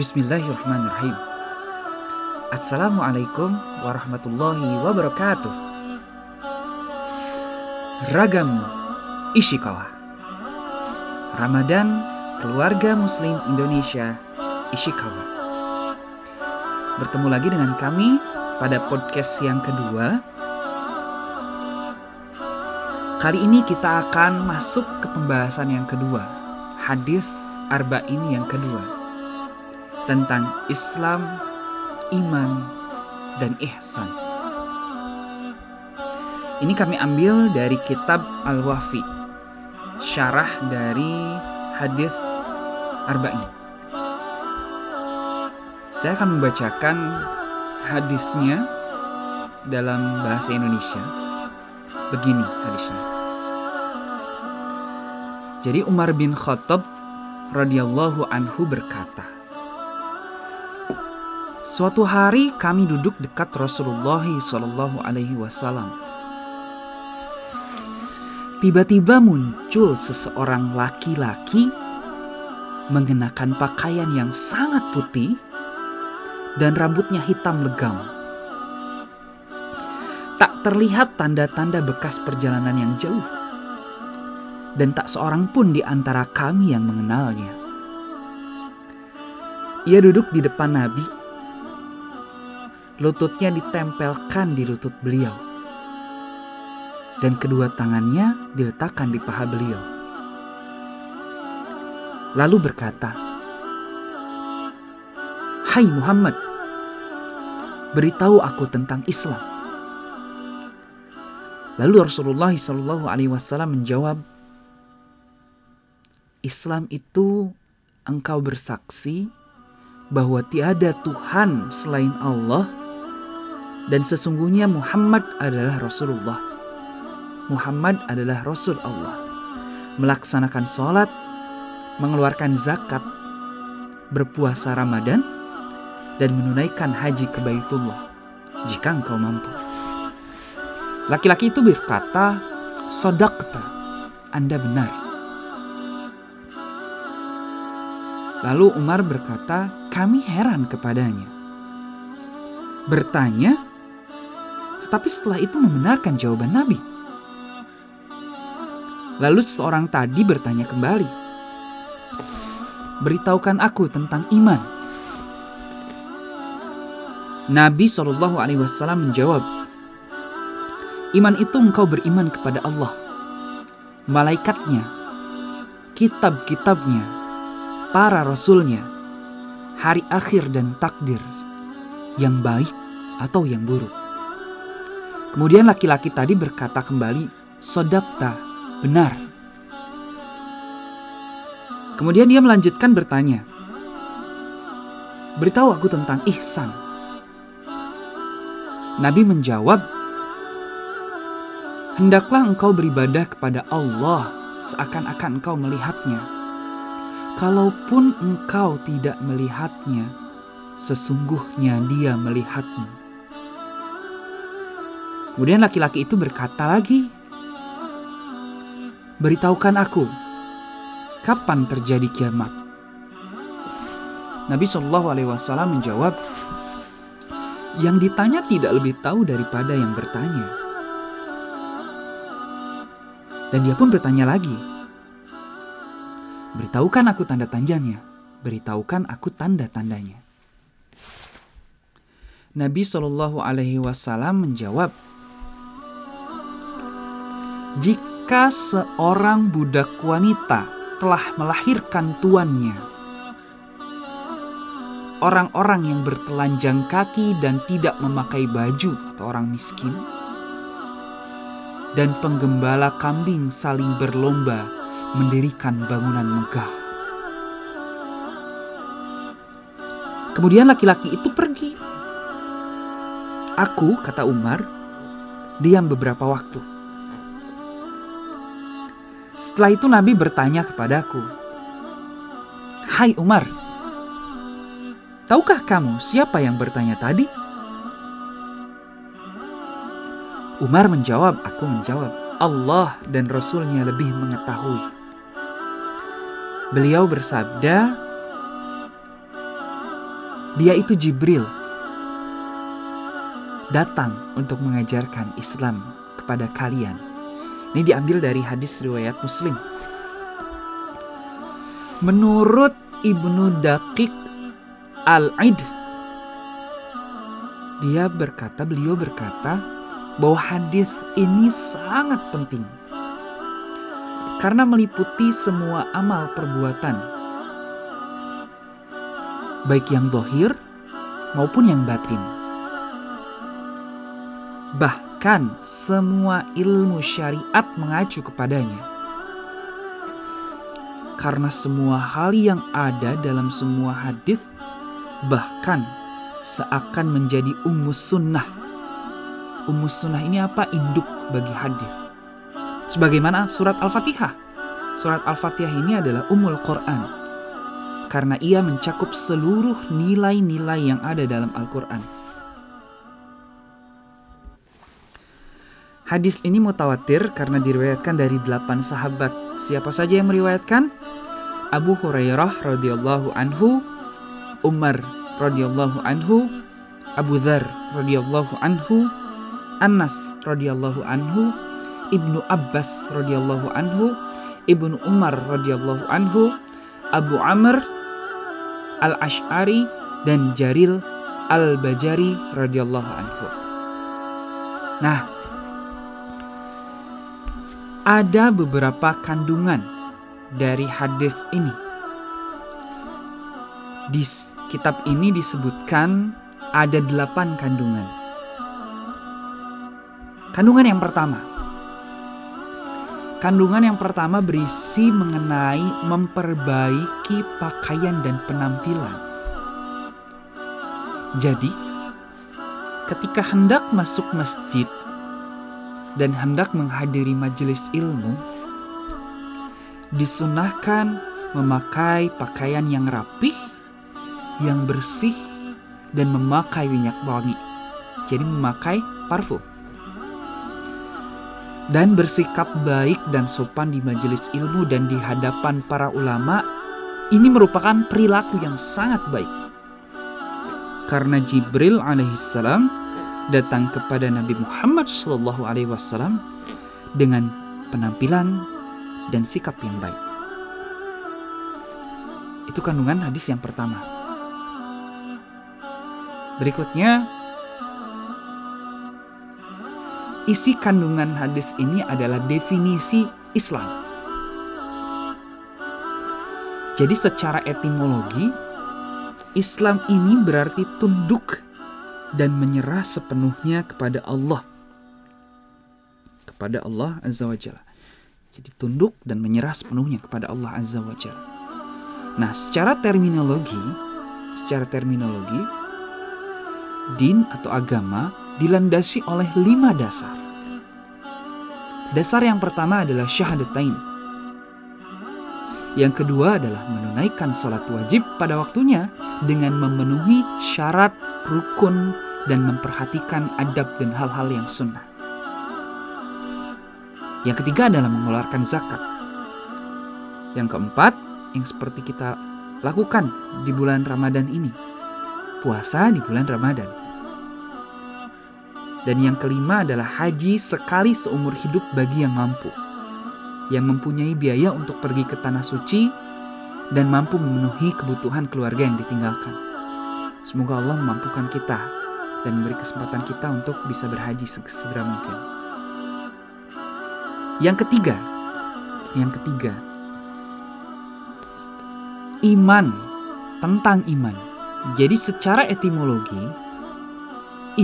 Bismillahirrahmanirrahim. Assalamualaikum warahmatullahi wabarakatuh. Ragam Ishikawa. Ramadan Keluarga Muslim Indonesia Ishikawa. Bertemu lagi dengan kami pada podcast yang kedua. Kali ini kita akan masuk ke pembahasan yang kedua, hadis Arba'in yang kedua tentang Islam, iman, dan ihsan. Ini kami ambil dari kitab Al-Wafi, syarah dari hadis Arba'in. Saya akan membacakan hadisnya dalam bahasa Indonesia. Begini hadisnya. Jadi Umar bin Khattab radhiyallahu anhu berkata, Suatu hari kami duduk dekat Rasulullah Shallallahu Alaihi Wasallam. Tiba-tiba muncul seseorang laki-laki mengenakan pakaian yang sangat putih dan rambutnya hitam legam. Tak terlihat tanda-tanda bekas perjalanan yang jauh, dan tak seorang pun di antara kami yang mengenalnya. Ia duduk di depan Nabi, lututnya ditempelkan di lutut beliau, dan kedua tangannya diletakkan di paha beliau lalu berkata, "Hai Muhammad, beritahu aku tentang Islam." Lalu Rasulullah Shallallahu Alaihi Wasallam menjawab, "Islam itu engkau bersaksi bahwa tiada Tuhan selain Allah dan sesungguhnya Muhammad adalah Rasulullah. Muhammad adalah Rasul Allah. Melaksanakan sholat mengeluarkan zakat, berpuasa Ramadan, dan menunaikan haji ke Baitullah jika engkau mampu. Laki-laki itu berkata, Sodakta, Anda benar. Lalu Umar berkata, kami heran kepadanya. Bertanya, tetapi setelah itu membenarkan jawaban Nabi. Lalu seorang tadi bertanya kembali, beritahukan aku tentang iman. Nabi Shallallahu Alaihi Wasallam menjawab, iman itu engkau beriman kepada Allah, malaikatnya, kitab-kitabnya, para rasulnya, hari akhir dan takdir, yang baik atau yang buruk. Kemudian laki-laki tadi berkata kembali, Sodakta, benar. Kemudian dia melanjutkan bertanya, "Beritahu aku tentang ihsan." Nabi menjawab, "Hendaklah engkau beribadah kepada Allah seakan-akan engkau melihatnya. Kalaupun engkau tidak melihatnya, sesungguhnya Dia melihatmu." Kemudian laki-laki itu berkata lagi, "Beritahukan aku kapan terjadi kiamat? Nabi Shallallahu Alaihi Wasallam menjawab, yang ditanya tidak lebih tahu daripada yang bertanya. Dan dia pun bertanya lagi, beritahukan aku tanda tandanya, beritahukan aku tanda tandanya. Nabi Shallallahu Alaihi Wasallam menjawab, jika seorang budak wanita telah melahirkan tuannya. Orang-orang yang bertelanjang kaki dan tidak memakai baju atau orang miskin. Dan penggembala kambing saling berlomba mendirikan bangunan megah. Kemudian laki-laki itu pergi. Aku, kata Umar, diam beberapa waktu. Setelah itu Nabi bertanya kepadaku, Hai Umar, tahukah kamu siapa yang bertanya tadi? Umar menjawab, aku menjawab, Allah dan Rasulnya lebih mengetahui. Beliau bersabda, Dia itu Jibril datang untuk mengajarkan Islam kepada kalian. Ini diambil dari hadis riwayat Muslim. Menurut Ibnu Daqiq Al-Aid dia berkata, beliau berkata bahwa hadis ini sangat penting karena meliputi semua amal perbuatan baik yang dohir maupun yang batin bahkan semua ilmu syariat mengacu kepadanya. Karena semua hal yang ada dalam semua hadis bahkan seakan menjadi umus sunnah. Umus sunnah ini apa? Induk bagi hadis. Sebagaimana surat Al-Fatihah. Surat Al-Fatihah ini adalah umul Quran. Karena ia mencakup seluruh nilai-nilai yang ada dalam Al-Quran. Hadis ini mutawatir karena diriwayatkan dari delapan sahabat. Siapa saja yang meriwayatkan? Abu Hurairah radhiyallahu anhu, Umar radhiyallahu anhu, Abu Dhar radhiyallahu anhu, Anas radhiyallahu anhu, Ibnu Abbas radhiyallahu anhu, Ibnu Umar radhiyallahu anhu, Abu Amr Al-Ash'ari dan Jaril Al-Bajari radhiyallahu anhu. Nah, ada beberapa kandungan dari hadis ini. Di kitab ini disebutkan ada delapan kandungan. Kandungan yang pertama. Kandungan yang pertama berisi mengenai memperbaiki pakaian dan penampilan. Jadi, ketika hendak masuk masjid, dan hendak menghadiri majelis ilmu, disunahkan memakai pakaian yang rapih, yang bersih, dan memakai minyak wangi. Jadi memakai parfum. Dan bersikap baik dan sopan di majelis ilmu dan di hadapan para ulama ini merupakan perilaku yang sangat baik. Karena Jibril alaihissalam datang kepada Nabi Muhammad Wasallam dengan penampilan dan sikap yang baik. Itu kandungan hadis yang pertama. Berikutnya, isi kandungan hadis ini adalah definisi Islam. Jadi secara etimologi, Islam ini berarti tunduk dan menyerah sepenuhnya kepada Allah. Kepada Allah Azza wa Jalla. Jadi tunduk dan menyerah sepenuhnya kepada Allah Azza wa Jalla. Nah, secara terminologi, secara terminologi, din atau agama dilandasi oleh lima dasar. Dasar yang pertama adalah syahadatain. Yang kedua adalah menunaikan sholat wajib pada waktunya dengan memenuhi syarat rukun dan memperhatikan adab dan hal-hal yang sunnah. Yang ketiga adalah mengeluarkan zakat. Yang keempat, yang seperti kita lakukan di bulan Ramadan ini, puasa di bulan Ramadan. Dan yang kelima adalah haji sekali seumur hidup bagi yang mampu, yang mempunyai biaya untuk pergi ke tanah suci dan mampu memenuhi kebutuhan keluarga yang ditinggalkan. Semoga Allah memampukan kita dan memberi kesempatan kita untuk bisa berhaji segera mungkin. Yang ketiga, yang ketiga, iman tentang iman. Jadi secara etimologi,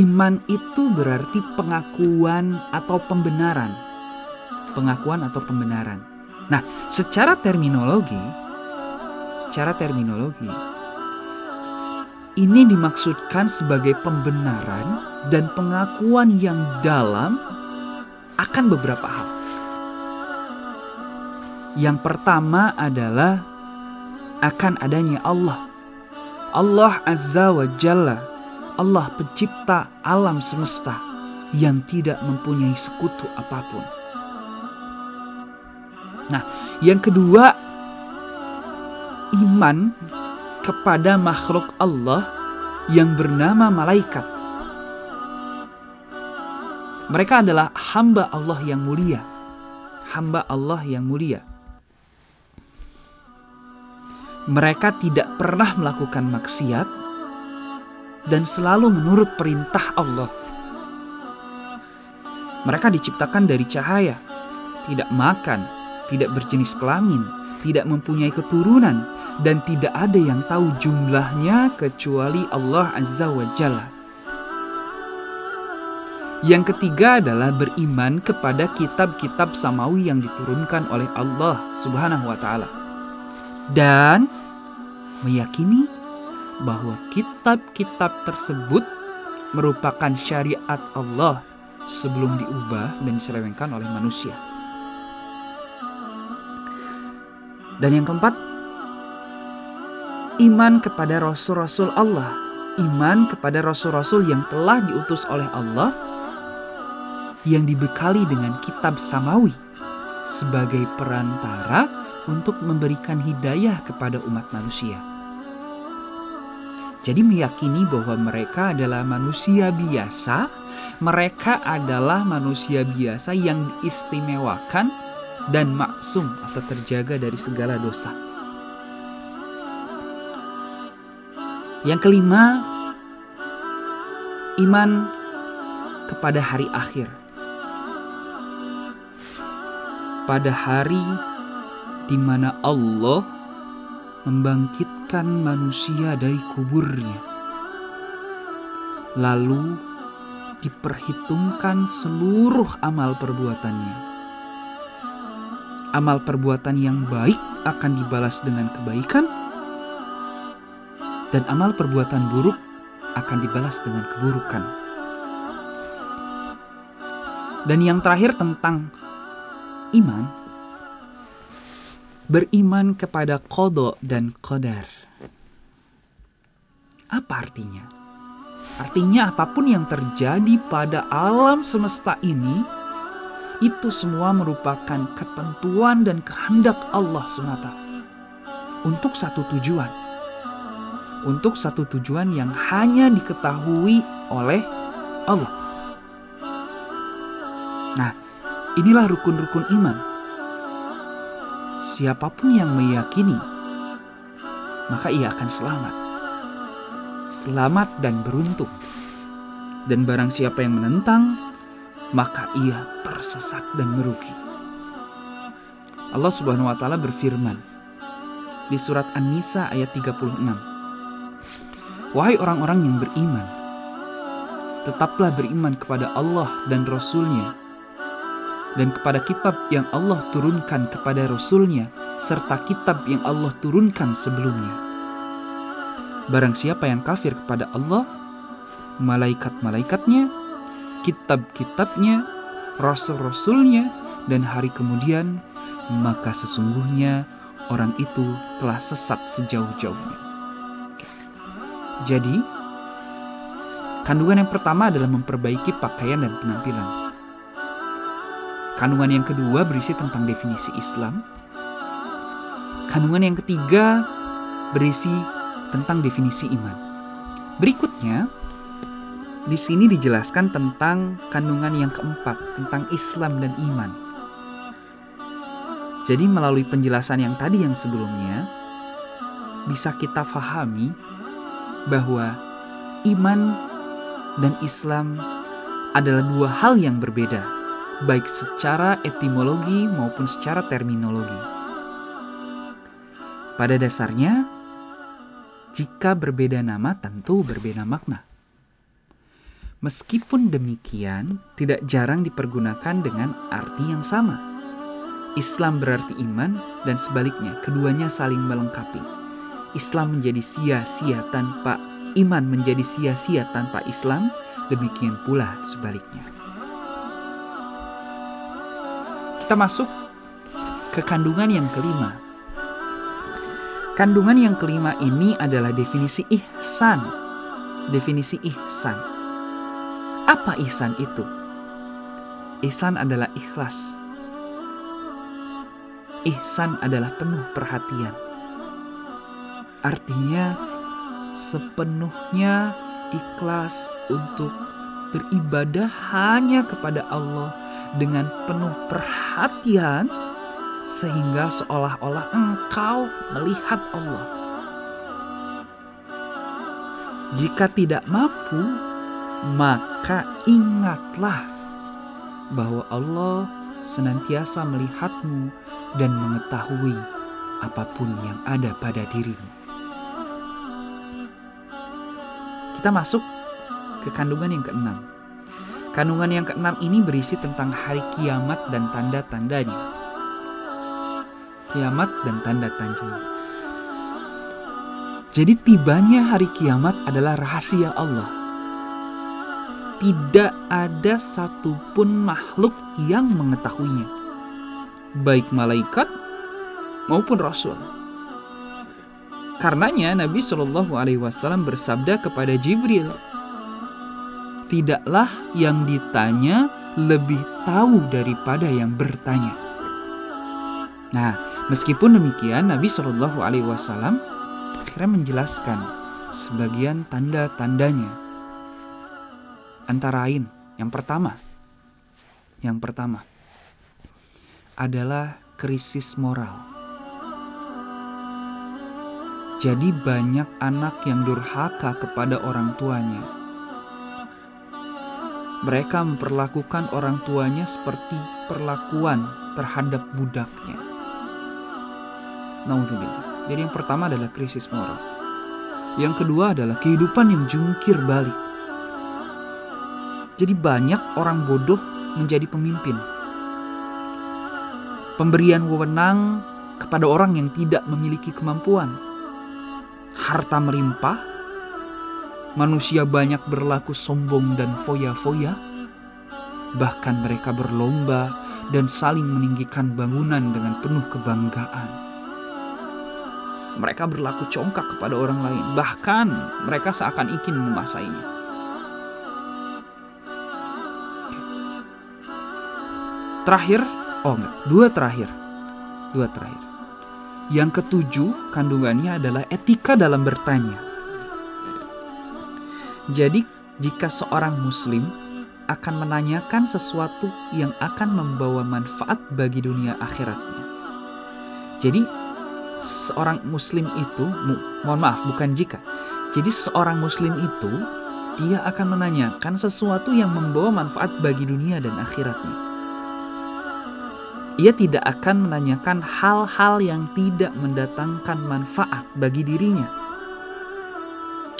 iman itu berarti pengakuan atau pembenaran. Pengakuan atau pembenaran. Nah, secara terminologi, secara terminologi, ini dimaksudkan sebagai pembenaran dan pengakuan yang dalam akan beberapa hal. Yang pertama adalah akan adanya Allah. Allah Azza wa Jalla, Allah pencipta alam semesta yang tidak mempunyai sekutu apa pun. Nah, yang kedua, iman kepada makhluk Allah yang bernama malaikat. Mereka adalah hamba Allah yang mulia. Hamba Allah yang mulia. Mereka tidak pernah melakukan maksiat dan selalu menurut perintah Allah. Mereka diciptakan dari cahaya, tidak makan, tidak berjenis kelamin, tidak mempunyai keturunan, dan tidak ada yang tahu jumlahnya kecuali Allah Azza wa Jalla. Yang ketiga adalah beriman kepada kitab-kitab samawi yang diturunkan oleh Allah Subhanahu wa taala. Dan meyakini bahwa kitab-kitab tersebut merupakan syariat Allah sebelum diubah dan diselewengkan oleh manusia. Dan yang keempat, iman kepada rasul-rasul Allah, iman kepada rasul-rasul yang telah diutus oleh Allah yang dibekali dengan kitab samawi sebagai perantara untuk memberikan hidayah kepada umat manusia. Jadi meyakini bahwa mereka adalah manusia biasa mereka adalah manusia biasa yang diistimewakan dan maksum atau terjaga dari segala dosa. Yang kelima, iman kepada hari akhir. Pada hari di mana Allah membangkitkan manusia dari kuburnya. Lalu diperhitungkan seluruh amal perbuatannya. Amal perbuatan yang baik akan dibalas dengan kebaikan, dan amal perbuatan buruk akan dibalas dengan keburukan. Dan yang terakhir tentang iman, beriman kepada kodok dan kodar. Apa artinya? Artinya apa pun yang terjadi pada alam semesta ini itu semua merupakan ketentuan dan kehendak Allah semata. Untuk satu tujuan. Untuk satu tujuan yang hanya diketahui oleh Allah. Nah, inilah rukun-rukun iman. Siapa pun yang meyakini, maka ia akan selamat selamat dan beruntung. Dan barang siapa yang menentang, maka ia tersesat dan merugi. Allah Subhanahu wa taala berfirman di surat An-Nisa ayat 36. Wahai orang-orang yang beriman, tetaplah beriman kepada Allah dan Rasul-Nya dan kepada kitab yang Allah turunkan kepada Rasul-Nya serta kitab yang Allah turunkan sebelumnya Barang siapa yang kafir kepada Allah, malaikat-malaikatnya, kitab-kitabnya, rasul-rasulnya, dan hari kemudian, maka sesungguhnya orang itu telah sesat sejauh-jauhnya. Jadi, kandungan yang pertama adalah memperbaiki pakaian dan penampilan. Kandungan yang kedua berisi tentang definisi Islam. Kandungan yang ketiga berisi tentang definisi iman. Berikutnya, di sini dijelaskan tentang kandungan yang keempat, tentang Islam dan iman. Jadi melalui penjelasan yang tadi yang sebelumnya, bisa kita fahami bahwa iman dan Islam adalah dua hal yang berbeda, baik secara etimologi maupun secara terminologi. Pada dasarnya, jika berbeda nama, tentu berbeda makna. Meskipun demikian, tidak jarang dipergunakan dengan arti yang sama. Islam berarti iman, dan sebaliknya, keduanya saling melengkapi. Islam menjadi sia-sia tanpa iman, menjadi sia-sia tanpa Islam, demikian pula sebaliknya. Kita masuk ke kandungan yang kelima, Kandungan yang kelima ini adalah definisi ihsan. Definisi ihsan. Apa ihsan itu? Ihsan adalah ikhlas. Ihsan adalah penuh perhatian. Artinya, sepenuhnya ikhlas untuk beribadah hanya kepada Allah dengan penuh perhatian sehingga seolah-olah engkau melihat Allah. Jika tidak mampu, maka ingatlah bahwa Allah senantiasa melihatmu dan mengetahui apa pun yang ada pada dirimu. Kita masuk ke kandungan yang keenam. Kandungan yang keenam ini berisi tentang hari kiamat dan tanda-tandanya. Kiamat dan tanda-tandanya. Jadi tibanya hari kiamat adalah rahasia Allah. Tidak ada satupun makhluk yang mengetahuinya. Baik malaikat maupun rasul. Karenanya Nabi Shallallahu Alaihi Wasallam bersabda kepada Jibril, tidaklah yang ditanya lebih tahu daripada yang bertanya. Nah, meskipun demikian, Nabi Shallallahu Alaihi Wasallam akhirnya menjelaskan sebagian tanda-tandanya. Antara lain, yang pertama, yang pertama adalah krisis moral. Jadi banyak anak yang durhaka kepada orang tuanya. Mereka memperlakukan orang tuanya seperti perlakuan terhadap budaknya. Naudzubillah. Jadi yang pertama adalah krisis moral. Yang kedua adalah kehidupan yang jungkir balik. Jadi banyak orang bodoh menjadi pemimpin. Pemberian wewenang kepada orang yang tidak memiliki kemampuan harta melimpah, manusia banyak berlaku sombong dan foya-foya, bahkan mereka berlomba dan saling meninggikan bangunan dengan penuh kebanggaan. Mereka berlaku congkak kepada orang lain, bahkan mereka seakan ingin menguasainya. Terakhir, oh enggak, dua terakhir. Dua terakhir. Yang ketujuh kandungannya adalah etika dalam bertanya. Jadi, jika seorang muslim akan menanyakan sesuatu yang akan membawa manfaat bagi dunia akhiratnya. Jadi, seorang muslim itu, mohon maaf, bukan jika. Jadi, seorang muslim itu dia akan menanyakan sesuatu yang membawa manfaat bagi dunia dan akhiratnya ia tidak akan menanyakan hal-hal yang tidak mendatangkan manfaat bagi dirinya.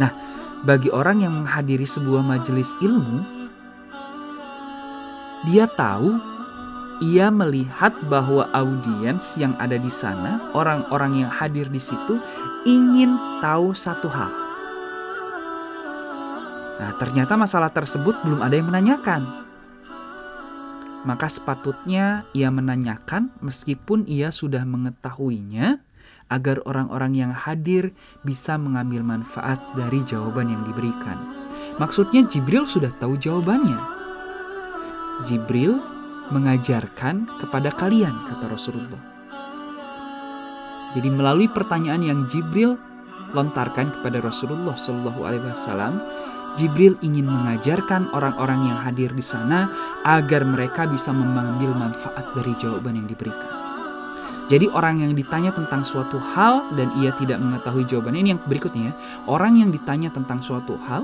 Nah, bagi orang yang menghadiri sebuah majelis ilmu, dia tahu, ia melihat bahwa audiens yang ada di sana, orang-orang yang hadir di situ, ingin tahu satu hal. Nah, ternyata masalah tersebut belum ada yang menanyakan maka sepatutnya ia menanyakan meskipun ia sudah mengetahuinya agar orang-orang yang hadir bisa mengambil manfaat dari jawaban yang diberikan. Maksudnya Jibril sudah tahu jawabannya. Jibril mengajarkan kepada kalian kata Rasulullah. Jadi melalui pertanyaan yang Jibril lontarkan kepada Rasulullah Shallallahu Alaihi Wasallam, Jibril ingin mengajarkan orang-orang yang hadir di sana agar mereka bisa mengambil manfaat dari jawaban yang diberikan. Jadi orang yang ditanya tentang suatu hal dan ia tidak mengetahui jawabannya ini yang berikutnya. Orang yang ditanya tentang suatu hal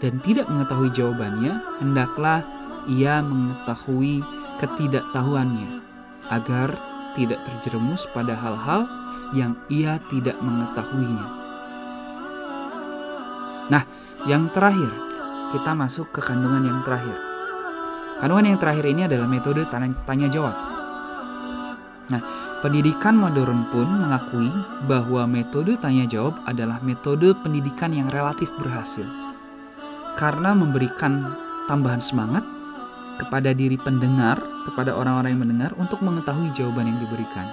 dan tidak mengetahui jawabannya, hendaklah ia mengetahui ketidaktahuannya agar tidak terjerumus pada hal-hal yang ia tidak mengetahuinya. Nah, yang terakhir, kita masuk ke kandungan yang terakhir. Kandungan yang terakhir ini adalah metode tanya jawab. Nah, pendidikan modern pun mengakui bahwa metode tanya jawab adalah metode pendidikan yang relatif berhasil. Karena memberikan tambahan semangat kepada diri pendengar, kepada orang-orang yang mendengar untuk mengetahui jawaban yang diberikan.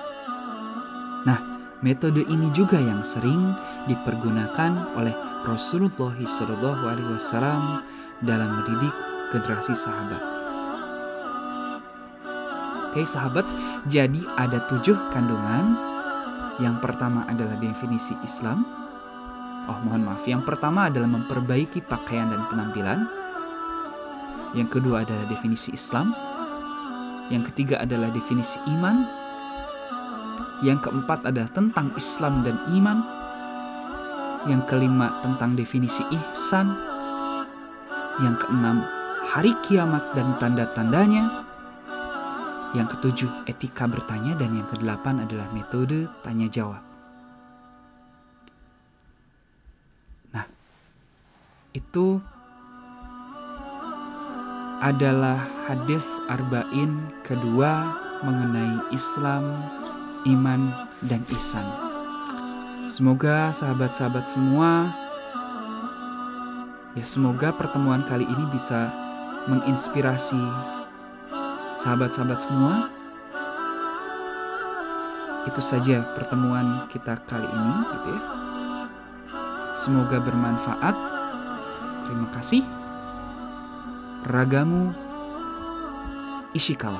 Nah, metode ini juga yang sering dipergunakan oleh Rasulullah Shallallahu Alaihi Wasallam dalam mendidik generasi sahabat. Oke sahabat, jadi ada tujuh kandungan. Yang pertama adalah definisi Islam. Oh, mohon maaf. Yang pertama adalah memperbaiki pakaian dan penampilan. Yang kedua adalah definisi Islam. Yang ketiga adalah definisi iman. Yang keempat adalah tentang Islam dan iman. Yang kelima tentang definisi ihsan. Yang keenam hari kiamat dan tanda-tandanya. Yang ketujuh etika bertanya dan yang kedelapan adalah metode tanya jawab. itu adalah hadis arba'in kedua mengenai Islam, iman, dan ihsan. Semoga sahabat-sahabat semua ya semoga pertemuan kali ini bisa menginspirasi sahabat-sahabat semua. Itu saja pertemuan kita kali ini gitu ya. Semoga bermanfaat Terima kasih. Ragamu Ishikawa.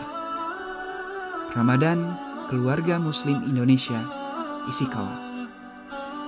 Ramadan Keluarga Muslim Indonesia Ishikawa.